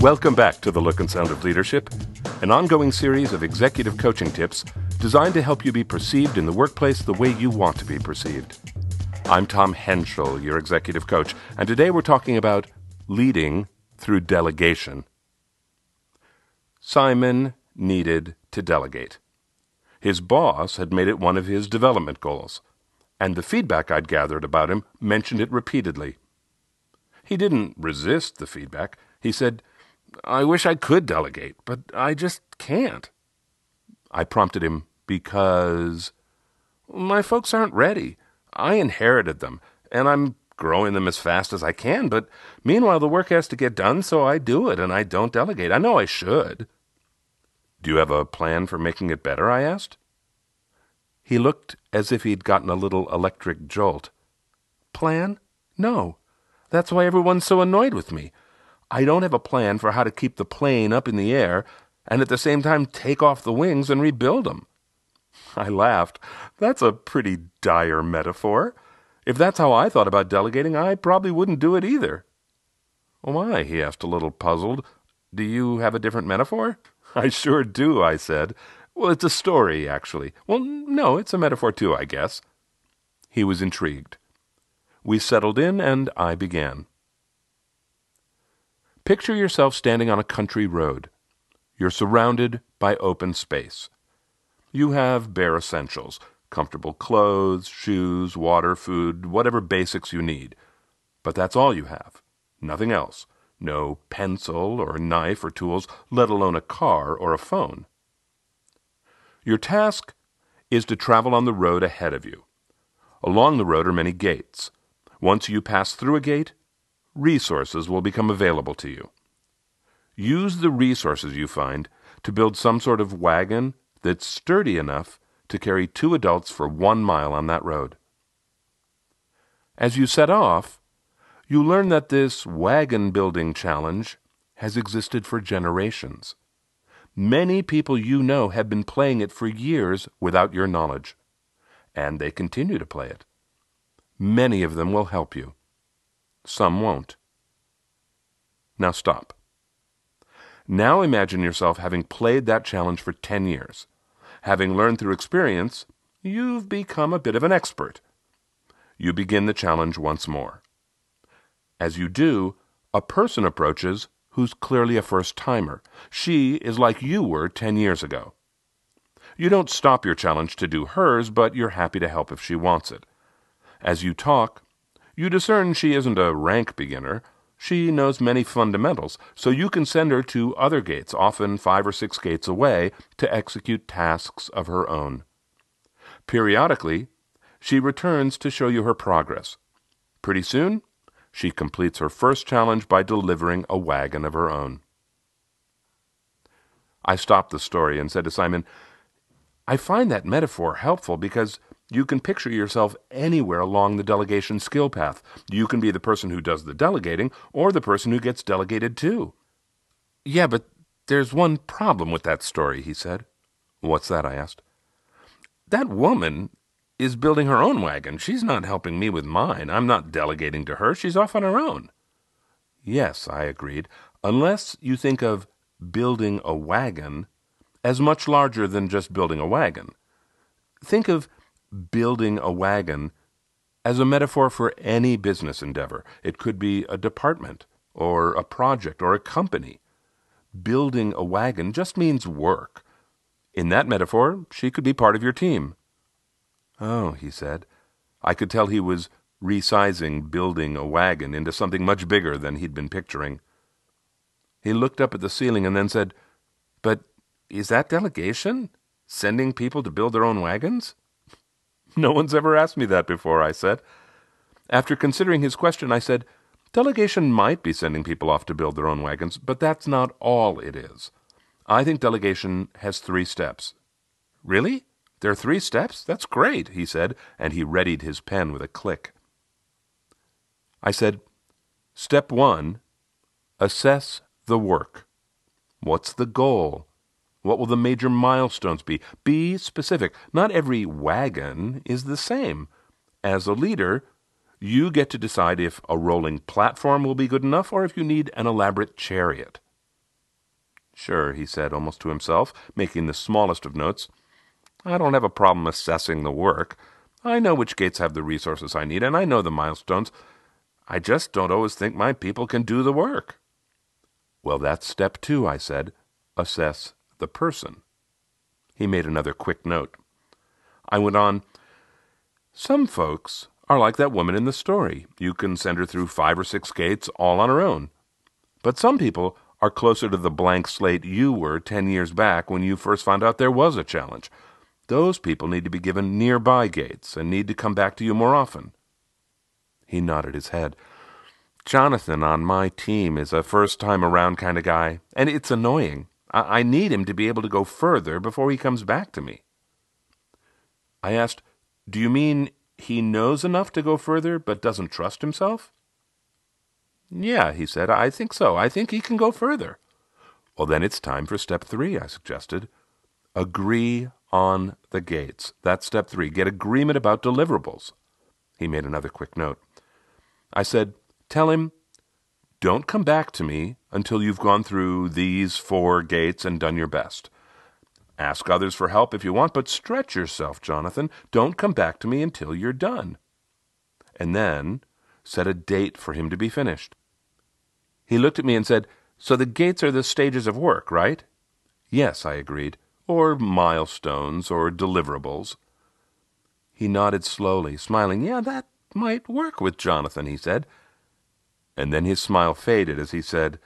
Welcome back to The Look and Sound of Leadership, an ongoing series of executive coaching tips designed to help you be perceived in the workplace the way you want to be perceived. I'm Tom Henschel, your executive coach, and today we're talking about leading through delegation. Simon needed to delegate. His boss had made it one of his development goals, and the feedback I'd gathered about him mentioned it repeatedly. He didn't resist the feedback. He said, I wish I could delegate, but I just can't. I prompted him, because my folks aren't ready. I inherited them, and I'm growing them as fast as I can, but meanwhile the work has to get done, so I do it, and I don't delegate. I know I should. Do you have a plan for making it better? I asked. He looked as if he'd gotten a little electric jolt. Plan? No. That's why everyone's so annoyed with me. I don't have a plan for how to keep the plane up in the air and at the same time take off the wings and rebuild them. I laughed. That's a pretty dire metaphor. If that's how I thought about delegating, I probably wouldn't do it either. My, he asked, a little puzzled. Do you have a different metaphor? I sure do, I said. Well, it's a story, actually. Well, no, it's a metaphor too, I guess. He was intrigued. We settled in, and I began. Picture yourself standing on a country road. You're surrounded by open space. You have bare essentials comfortable clothes, shoes, water, food, whatever basics you need. But that's all you have. Nothing else. No pencil or knife or tools, let alone a car or a phone. Your task is to travel on the road ahead of you. Along the road are many gates. Once you pass through a gate, resources will become available to you. Use the resources you find to build some sort of wagon that's sturdy enough to carry two adults for one mile on that road. As you set off, you learn that this wagon building challenge has existed for generations. Many people you know have been playing it for years without your knowledge, and they continue to play it. Many of them will help you. Some won't. Now stop. Now imagine yourself having played that challenge for 10 years. Having learned through experience, you've become a bit of an expert. You begin the challenge once more. As you do, a person approaches who's clearly a first timer. She is like you were 10 years ago. You don't stop your challenge to do hers, but you're happy to help if she wants it. As you talk, you discern she isn't a rank beginner. She knows many fundamentals, so you can send her to other gates, often five or six gates away, to execute tasks of her own. Periodically, she returns to show you her progress. Pretty soon, she completes her first challenge by delivering a wagon of her own. I stopped the story and said to Simon, I find that metaphor helpful because you can picture yourself anywhere along the delegation skill path. You can be the person who does the delegating or the person who gets delegated to. Yeah, but there's one problem with that story, he said. What's that? I asked. That woman is building her own wagon. She's not helping me with mine. I'm not delegating to her. She's off on her own. Yes, I agreed, unless you think of building a wagon as much larger than just building a wagon. Think of building a wagon as a metaphor for any business endeavor. It could be a department, or a project, or a company. Building a wagon just means work. In that metaphor, she could be part of your team. Oh, he said. I could tell he was resizing building a wagon into something much bigger than he'd been picturing. He looked up at the ceiling and then said, But is that delegation? Sending people to build their own wagons? No one's ever asked me that before, I said. After considering his question, I said, Delegation might be sending people off to build their own wagons, but that's not all it is. I think delegation has three steps. Really? There are three steps? That's great, he said, and he readied his pen with a click. I said, Step one, assess the work. What's the goal? What will the major milestones be? Be specific. Not every wagon is the same. As a leader, you get to decide if a rolling platform will be good enough or if you need an elaborate chariot. Sure, he said, almost to himself, making the smallest of notes. I don't have a problem assessing the work. I know which gates have the resources I need, and I know the milestones. I just don't always think my people can do the work. Well, that's step two, I said. Assess the person. He made another quick note. I went on, Some folks are like that woman in the story. You can send her through five or six gates all on her own. But some people are closer to the blank slate you were ten years back when you first found out there was a challenge. Those people need to be given nearby gates and need to come back to you more often. He nodded his head. Jonathan on my team is a first time around kind of guy, and it's annoying. I, I need him to be able to go further before he comes back to me. I asked, Do you mean he knows enough to go further but doesn't trust himself? Yeah, he said, I think so. I think he can go further. Well, then it's time for step three, I suggested. Agree on the gates. That's step three. Get agreement about deliverables. He made another quick note. I said, Tell him, don't come back to me until you've gone through these four gates and done your best. Ask others for help if you want, but stretch yourself, Jonathan. Don't come back to me until you're done. And then set a date for him to be finished. He looked at me and said, So the gates are the stages of work, right? Yes, I agreed. Or milestones, or deliverables. He nodded slowly, smiling. Yeah, that might work with Jonathan, he said. And then his smile faded as he said,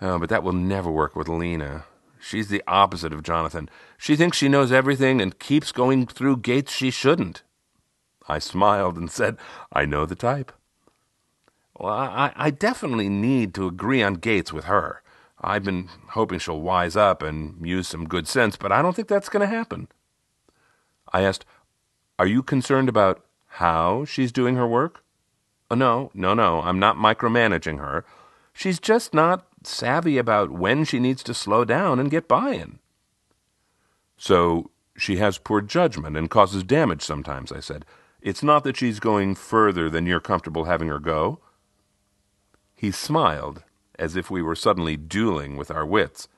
Oh, but that will never work with Lena. She's the opposite of Jonathan. She thinks she knows everything and keeps going through gates she shouldn't. I smiled and said, I know the type. Well, I, I definitely need to agree on gates with her. I've been hoping she'll wise up and use some good sense, but I don't think that's going to happen. I asked, Are you concerned about how she's doing her work? Oh, no, no, no, I'm not micromanaging her. She's just not savvy about when she needs to slow down and get buy in. So she has poor judgment and causes damage sometimes, I said. It's not that she's going further than you're comfortable having her go. He smiled, as if we were suddenly dueling with our wits.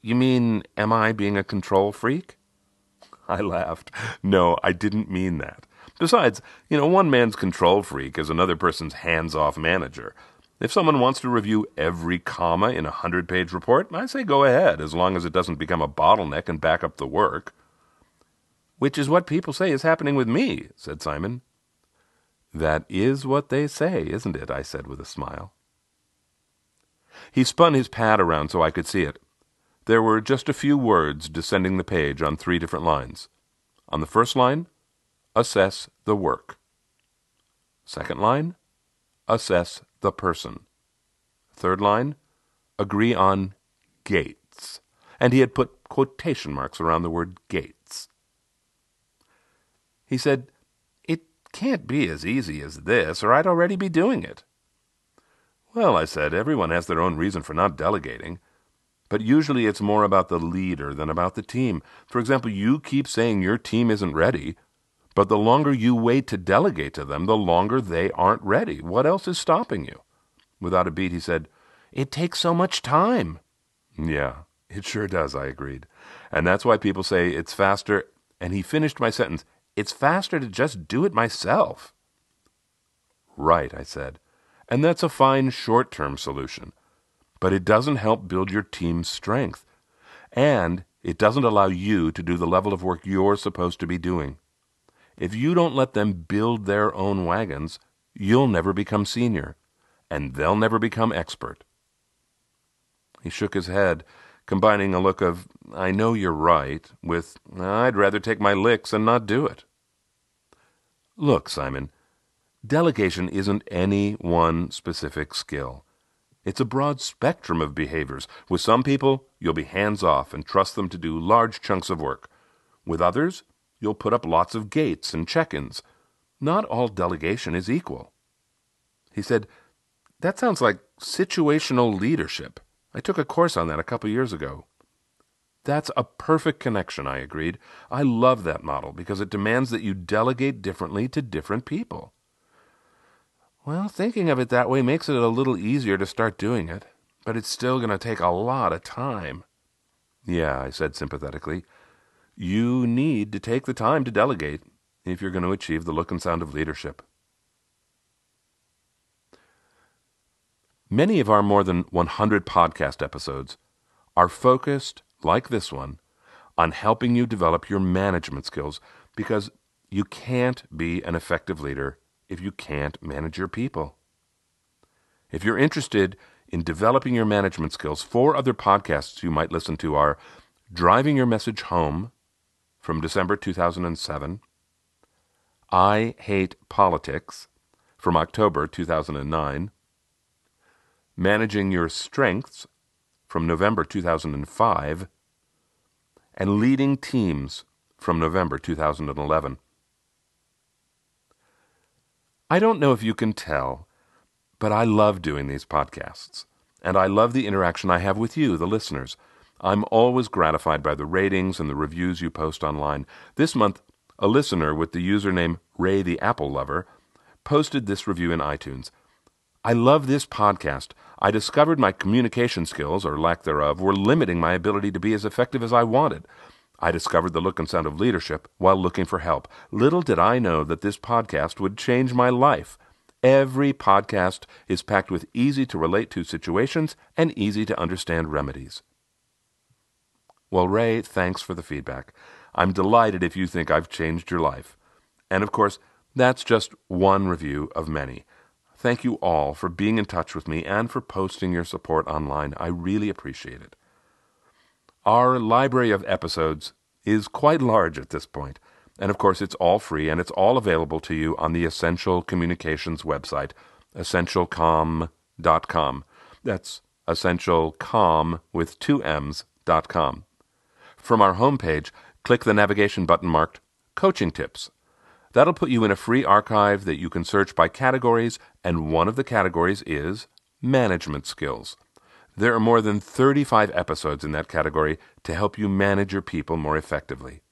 You mean, am I being a control freak? I laughed. No, I didn't mean that. Besides, you know, one man's control freak is another person's hands off manager. If someone wants to review every comma in a hundred page report, I say go ahead, as long as it doesn't become a bottleneck and back up the work. Which is what people say is happening with me, said Simon. That is what they say, isn't it? I said with a smile. He spun his pad around so I could see it. There were just a few words descending the page on three different lines. On the first line, assess the work. Second line, assess the person. Third line, agree on gates. And he had put quotation marks around the word gates. He said, It can't be as easy as this, or I'd already be doing it. Well, I said, everyone has their own reason for not delegating. But usually it's more about the leader than about the team. For example, you keep saying your team isn't ready, but the longer you wait to delegate to them, the longer they aren't ready. What else is stopping you? Without a beat, he said, It takes so much time. Yeah, it sure does, I agreed. And that's why people say it's faster. And he finished my sentence It's faster to just do it myself. Right, I said. And that's a fine short term solution. But it doesn't help build your team's strength. And it doesn't allow you to do the level of work you're supposed to be doing. If you don't let them build their own wagons, you'll never become senior, and they'll never become expert. He shook his head, combining a look of, I know you're right, with, I'd rather take my licks and not do it. Look, Simon, delegation isn't any one specific skill. It's a broad spectrum of behaviors. With some people, you'll be hands off and trust them to do large chunks of work. With others, You'll put up lots of gates and check ins. Not all delegation is equal. He said, That sounds like situational leadership. I took a course on that a couple years ago. That's a perfect connection, I agreed. I love that model because it demands that you delegate differently to different people. Well, thinking of it that way makes it a little easier to start doing it. But it's still going to take a lot of time. Yeah, I said sympathetically. You need to take the time to delegate if you're going to achieve the look and sound of leadership. Many of our more than 100 podcast episodes are focused, like this one, on helping you develop your management skills because you can't be an effective leader if you can't manage your people. If you're interested in developing your management skills, four other podcasts you might listen to are Driving Your Message Home from December 2007, I Hate Politics from October 2009, Managing Your Strengths from November 2005, and Leading Teams from November 2011. I don't know if you can tell, but I love doing these podcasts, and I love the interaction I have with you, the listeners. I'm always gratified by the ratings and the reviews you post online. This month, a listener with the username Ray the Apple Lover posted this review in iTunes. I love this podcast. I discovered my communication skills, or lack thereof, were limiting my ability to be as effective as I wanted. I discovered the look and sound of leadership while looking for help. Little did I know that this podcast would change my life. Every podcast is packed with easy to relate to situations and easy to understand remedies. Well, Ray, thanks for the feedback. I'm delighted if you think I've changed your life. And of course, that's just one review of many. Thank you all for being in touch with me and for posting your support online. I really appreciate it. Our library of episodes is quite large at this point, and of course, it's all free and it's all available to you on the Essential Communications website, essentialcomm.com. That's essentialcomm with two M's dot com. From our homepage, click the navigation button marked Coaching Tips. That'll put you in a free archive that you can search by categories, and one of the categories is Management Skills. There are more than 35 episodes in that category to help you manage your people more effectively.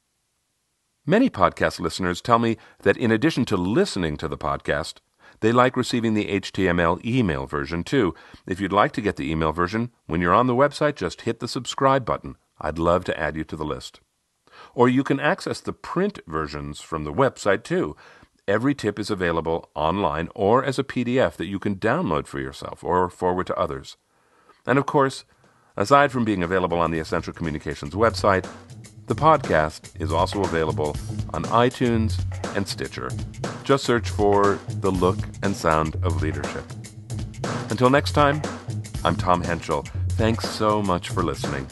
Many podcast listeners tell me that in addition to listening to the podcast, they like receiving the HTML email version too. If you'd like to get the email version, when you're on the website, just hit the subscribe button. I'd love to add you to the list. Or you can access the print versions from the website too. Every tip is available online or as a PDF that you can download for yourself or forward to others. And of course, aside from being available on the Essential Communications website, the podcast is also available on iTunes and Stitcher. Just search for The Look and Sound of Leadership. Until next time, I'm Tom Henschel. Thanks so much for listening.